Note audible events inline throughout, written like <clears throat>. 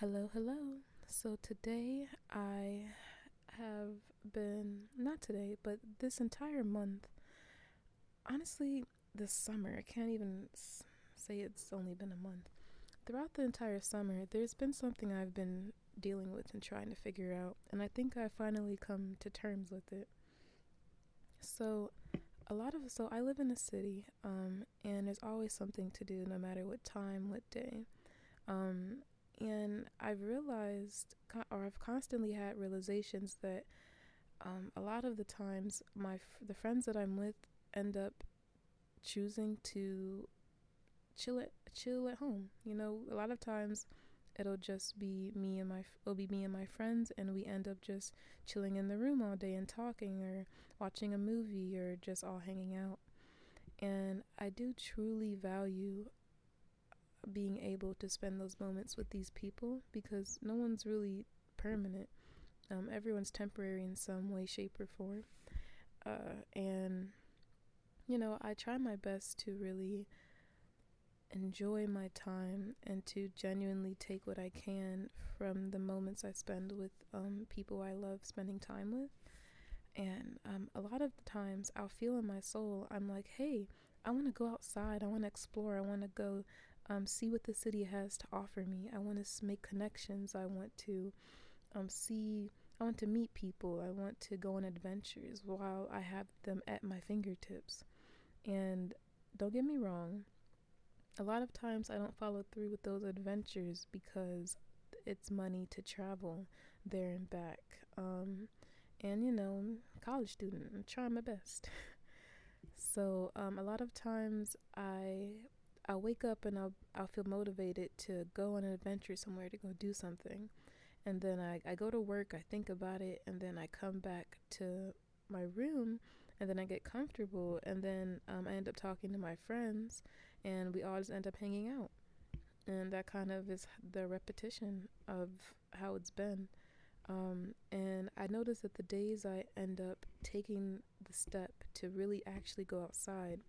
Hello, hello. So today I have been, not today, but this entire month, honestly, this summer, I can't even say it's only been a month. Throughout the entire summer, there's been something I've been dealing with and trying to figure out, and I think I finally come to terms with it. So, a lot of so I live in a city, um, and there's always something to do, no matter what time, what day. Um, and I've realized, or I've constantly had realizations that um, a lot of the times my the friends that I'm with end up choosing to chill at chill at home. You know, a lot of times it'll just be me and my it'll be me and my friends and we end up just chilling in the room all day and talking or watching a movie or just all hanging out. And I do truly value being able to spend those moments with these people because no one's really permanent. Um, everyone's temporary in some way, shape, or form. Uh, and, you know, I try my best to really enjoy my time and to genuinely take what I can from the moments I spend with um, people I love spending time with. And um, a lot of the times I'll feel in my soul, I'm like, hey, I want to go outside. I want to explore. I want to go um, see what the city has to offer me. I want to make connections. I want to um, see, I want to meet people. I want to go on adventures while I have them at my fingertips. And don't get me wrong, a lot of times I don't follow through with those adventures because it's money to travel there and back. Um, and you know, I'm a college student, I'm trying my best. <laughs> so um, a lot of times I I'll wake up and I'll I'll feel motivated to go on an adventure somewhere to go do something. And then I, I go to work, I think about it, and then I come back to my room and then I get comfortable and then um, I end up talking to my friends and we all just end up hanging out. And that kind of is the repetition of how it's been. Um, and I notice that the days I end up taking the step to really actually go outside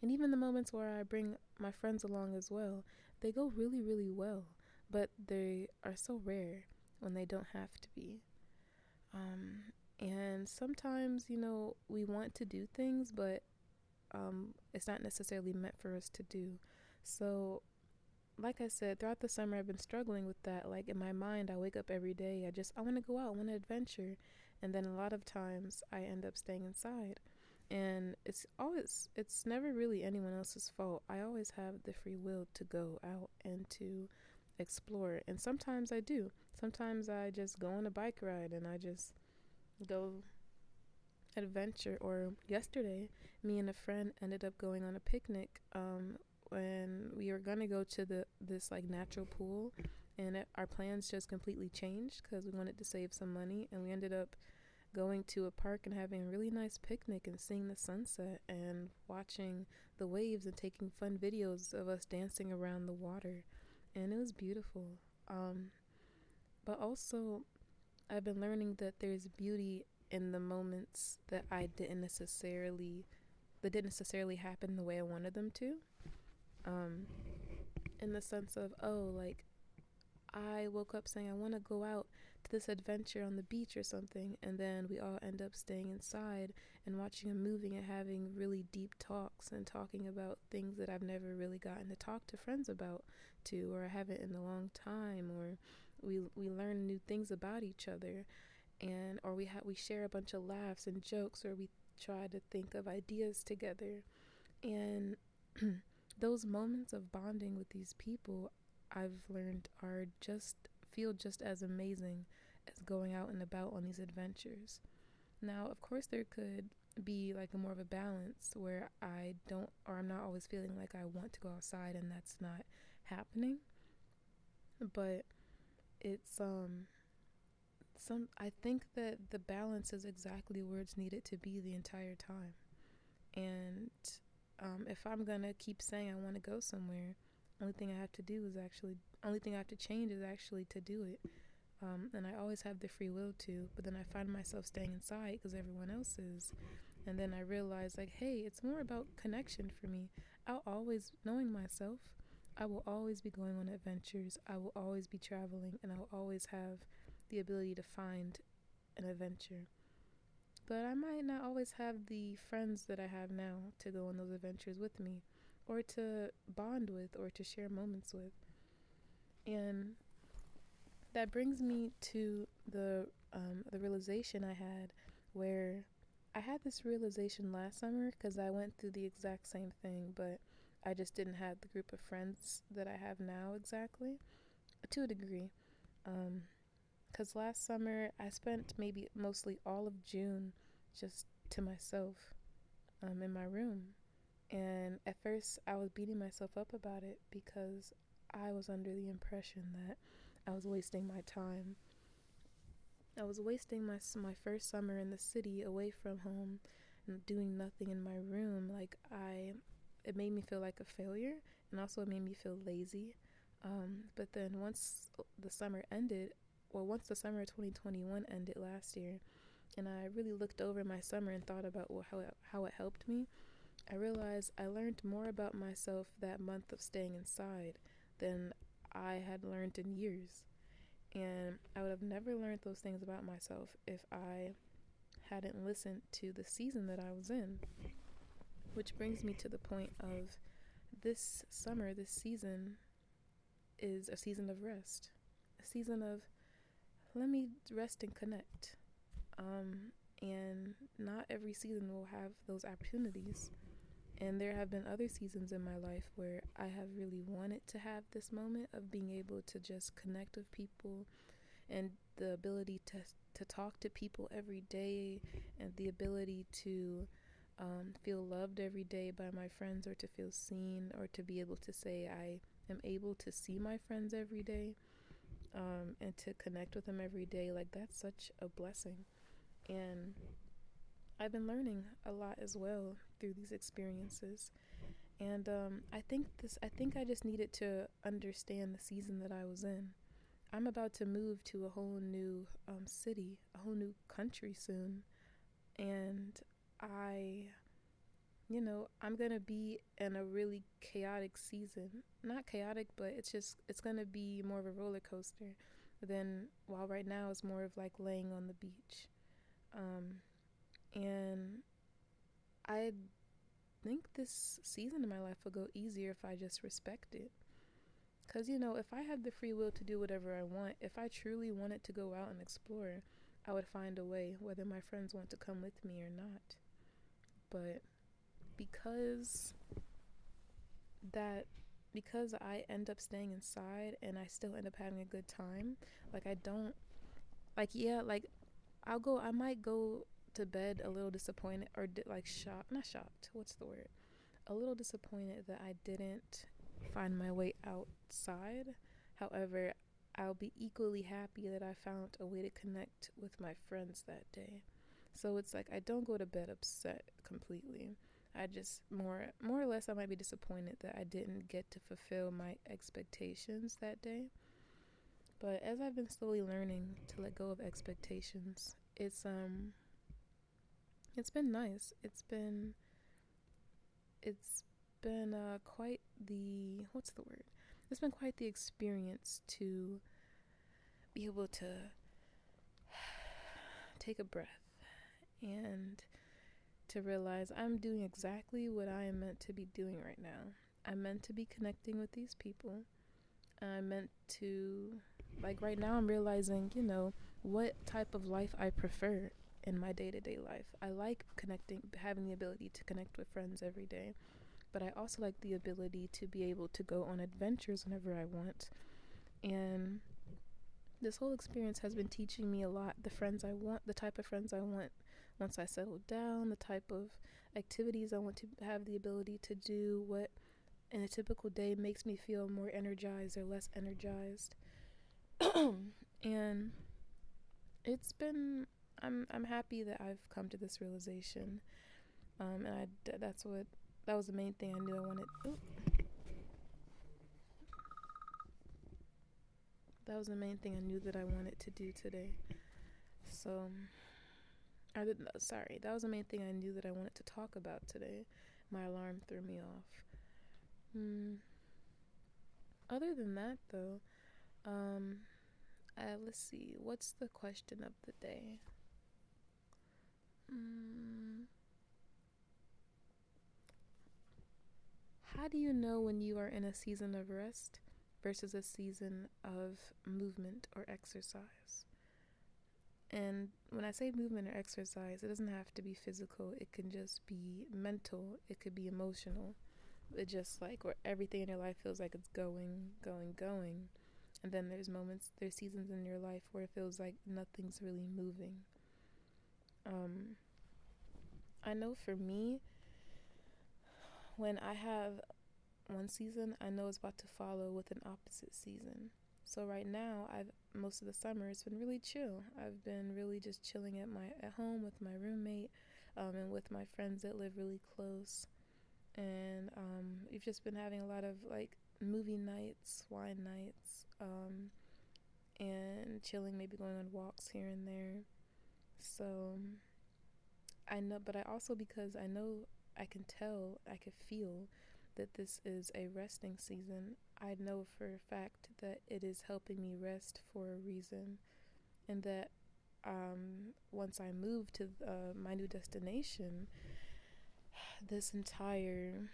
and even the moments where I bring my friends along as well, they go really, really well. But they are so rare when they don't have to be. Um, and sometimes, you know, we want to do things, but um, it's not necessarily meant for us to do. So, like I said, throughout the summer, I've been struggling with that. Like in my mind, I wake up every day, I just, I want to go out, I want to adventure. And then a lot of times, I end up staying inside and it's always it's never really anyone else's fault. I always have the free will to go out and to explore and sometimes i do. Sometimes i just go on a bike ride and i just go adventure or yesterday me and a friend ended up going on a picnic um when we were gonna go to the this like natural pool and it, our plans just completely changed because we wanted to save some money and we ended up going to a park and having a really nice picnic and seeing the sunset and watching the waves and taking fun videos of us dancing around the water. And it was beautiful. Um, but also, I've been learning that there's beauty in the moments that I didn't necessarily that didn't necessarily happen the way I wanted them to. Um, in the sense of, oh, like I woke up saying I want to go out this adventure on the beach or something, and then we all end up staying inside and watching a movie and having really deep talks and talking about things that I've never really gotten to talk to friends about to or I haven't in a long time or we we learn new things about each other. And or we have we share a bunch of laughs and jokes or we try to think of ideas together. And <clears throat> those moments of bonding with these people I've learned are just feel just as amazing going out and about on these adventures. Now, of course, there could be like a more of a balance where I don't, or I'm not always feeling like I want to go outside and that's not happening. But it's, um, some, I think that the balance is exactly where it's needed to be the entire time. And um, if I'm gonna keep saying I want to go somewhere, only thing I have to do is actually, only thing I have to change is actually to do it. Um, and I always have the free will to, but then I find myself staying inside because everyone else is. And then I realize, like, hey, it's more about connection for me. I'll always, knowing myself, I will always be going on adventures. I will always be traveling, and I will always have the ability to find an adventure. But I might not always have the friends that I have now to go on those adventures with me, or to bond with, or to share moments with. And that brings me to the um, the realization I had where I had this realization last summer because I went through the exact same thing, but I just didn't have the group of friends that I have now exactly, to a degree. Because um, last summer I spent maybe mostly all of June just to myself um, in my room. And at first I was beating myself up about it because I was under the impression that I was wasting my time. I was wasting my my first summer in the city away from home and doing nothing in my room. Like I, it made me feel like a failure, and also it made me feel lazy. Um, but then once the summer ended, well, once the summer of 2021 ended last year, and I really looked over my summer and thought about well, how it, how it helped me, I realized I learned more about myself that month of staying inside than I had learned in years. And I would have never learned those things about myself if I hadn't listened to the season that I was in. Which brings me to the point of this summer, this season is a season of rest, a season of let me rest and connect. Um, and not every season will have those opportunities. And there have been other seasons in my life where I have really wanted to have this moment of being able to just connect with people and the ability to to talk to people every day and the ability to um, feel loved every day by my friends or to feel seen or to be able to say I am able to see my friends every day um, and to connect with them every day like that's such a blessing. And I've been learning a lot as well through these experiences. And um, I think this I think I just needed to understand the season that I was in. I'm about to move to a whole new um, city, a whole new country soon. And I you know, I'm going to be in a really chaotic season. Not chaotic, but it's just it's going to be more of a roller coaster than while right now it's more of like laying on the beach. Um, and I think this season of my life will go easier if I just respect it. Because, you know, if I had the free will to do whatever I want, if I truly wanted to go out and explore, I would find a way, whether my friends want to come with me or not. But because that, because I end up staying inside and I still end up having a good time, like, I don't, like, yeah, like, I'll go, I might go to bed a little disappointed or di- like shocked, not shocked, what's the word? A little disappointed that I didn't find my way outside. However, I'll be equally happy that I found a way to connect with my friends that day. So it's like I don't go to bed upset completely. I just more more or less I might be disappointed that I didn't get to fulfill my expectations that day. But as I've been slowly learning to let go of expectations, it's um it's been nice. It's been it's been uh, quite the what's the word? It's been quite the experience to be able to <sighs> take a breath and to realize I'm doing exactly what I am meant to be doing right now. I'm meant to be connecting with these people. I'm meant to, like, right now, I'm realizing, you know, what type of life I prefer in my day to day life. I like connecting, having the ability to connect with friends every day, but I also like the ability to be able to go on adventures whenever I want. And this whole experience has been teaching me a lot the friends I want, the type of friends I want once I settle down, the type of activities I want to have the ability to do, what in a typical day makes me feel more energized or less energized. <clears throat> and it's been I'm I'm happy that I've come to this realization, um, and I that's what that was the main thing I knew I wanted. Ooh. That was the main thing I knew that I wanted to do today. So, I did. Sorry, that was the main thing I knew that I wanted to talk about today. My alarm threw me off. Hmm. other than that, though, um, uh, let's see. What's the question of the day? Mm. How do you know when you are in a season of rest versus a season of movement or exercise? And when I say movement or exercise, it doesn't have to be physical, it can just be mental, it could be emotional. It just like where everything in your life feels like it's going, going, going. And then there's moments, there's seasons in your life where it feels like nothing's really moving. Um, I know for me, when I have one season, I know it's about to follow with an opposite season. So right now, I've most of the summer it's been really chill. I've been really just chilling at my at home with my roommate, um, and with my friends that live really close, and um, we've just been having a lot of like movie nights, wine nights, um, and chilling, maybe going on walks here and there. So I know, but I also because I know I can tell, I can feel that this is a resting season. I know for a fact that it is helping me rest for a reason, and that um, once I move to uh, my new destination, <sighs> this entire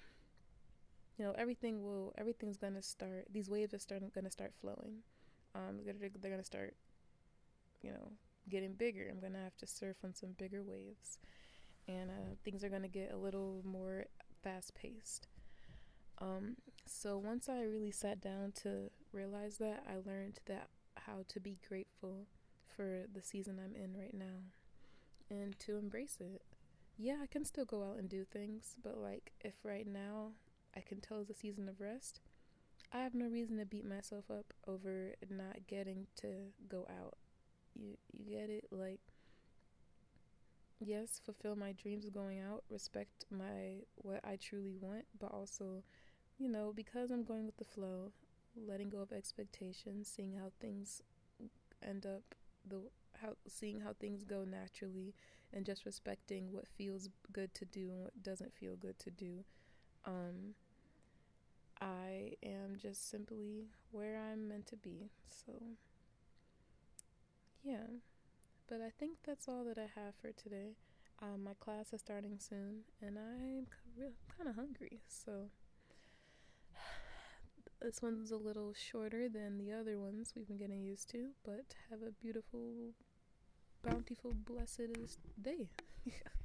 you know everything will everything's gonna start these waves are starting gonna start flowing um they're, they're gonna start you know getting bigger. I'm gonna have to surf on some bigger waves and uh, things are gonna get a little more fast paced um so once i really sat down to realize that i learned that how to be grateful for the season i'm in right now and to embrace it. Yeah i can still go out and do things but like if right now I can tell it's a season of rest, I have no reason to beat myself up over not getting to go out. You you get it? Like yes, fulfill my dreams of going out, respect my what I truly want, but also, you know, because I'm going with the flow, letting go of expectations, seeing how things end up the how seeing how things go naturally and just respecting what feels good to do and what doesn't feel good to do. Um, I am just simply where I'm meant to be. So, yeah. But I think that's all that I have for today. Um, my class is starting soon, and I'm kind of hungry. So, <sighs> this one's a little shorter than the other ones we've been getting used to, but have a beautiful, bountiful, blessed day. <laughs>